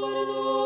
perdono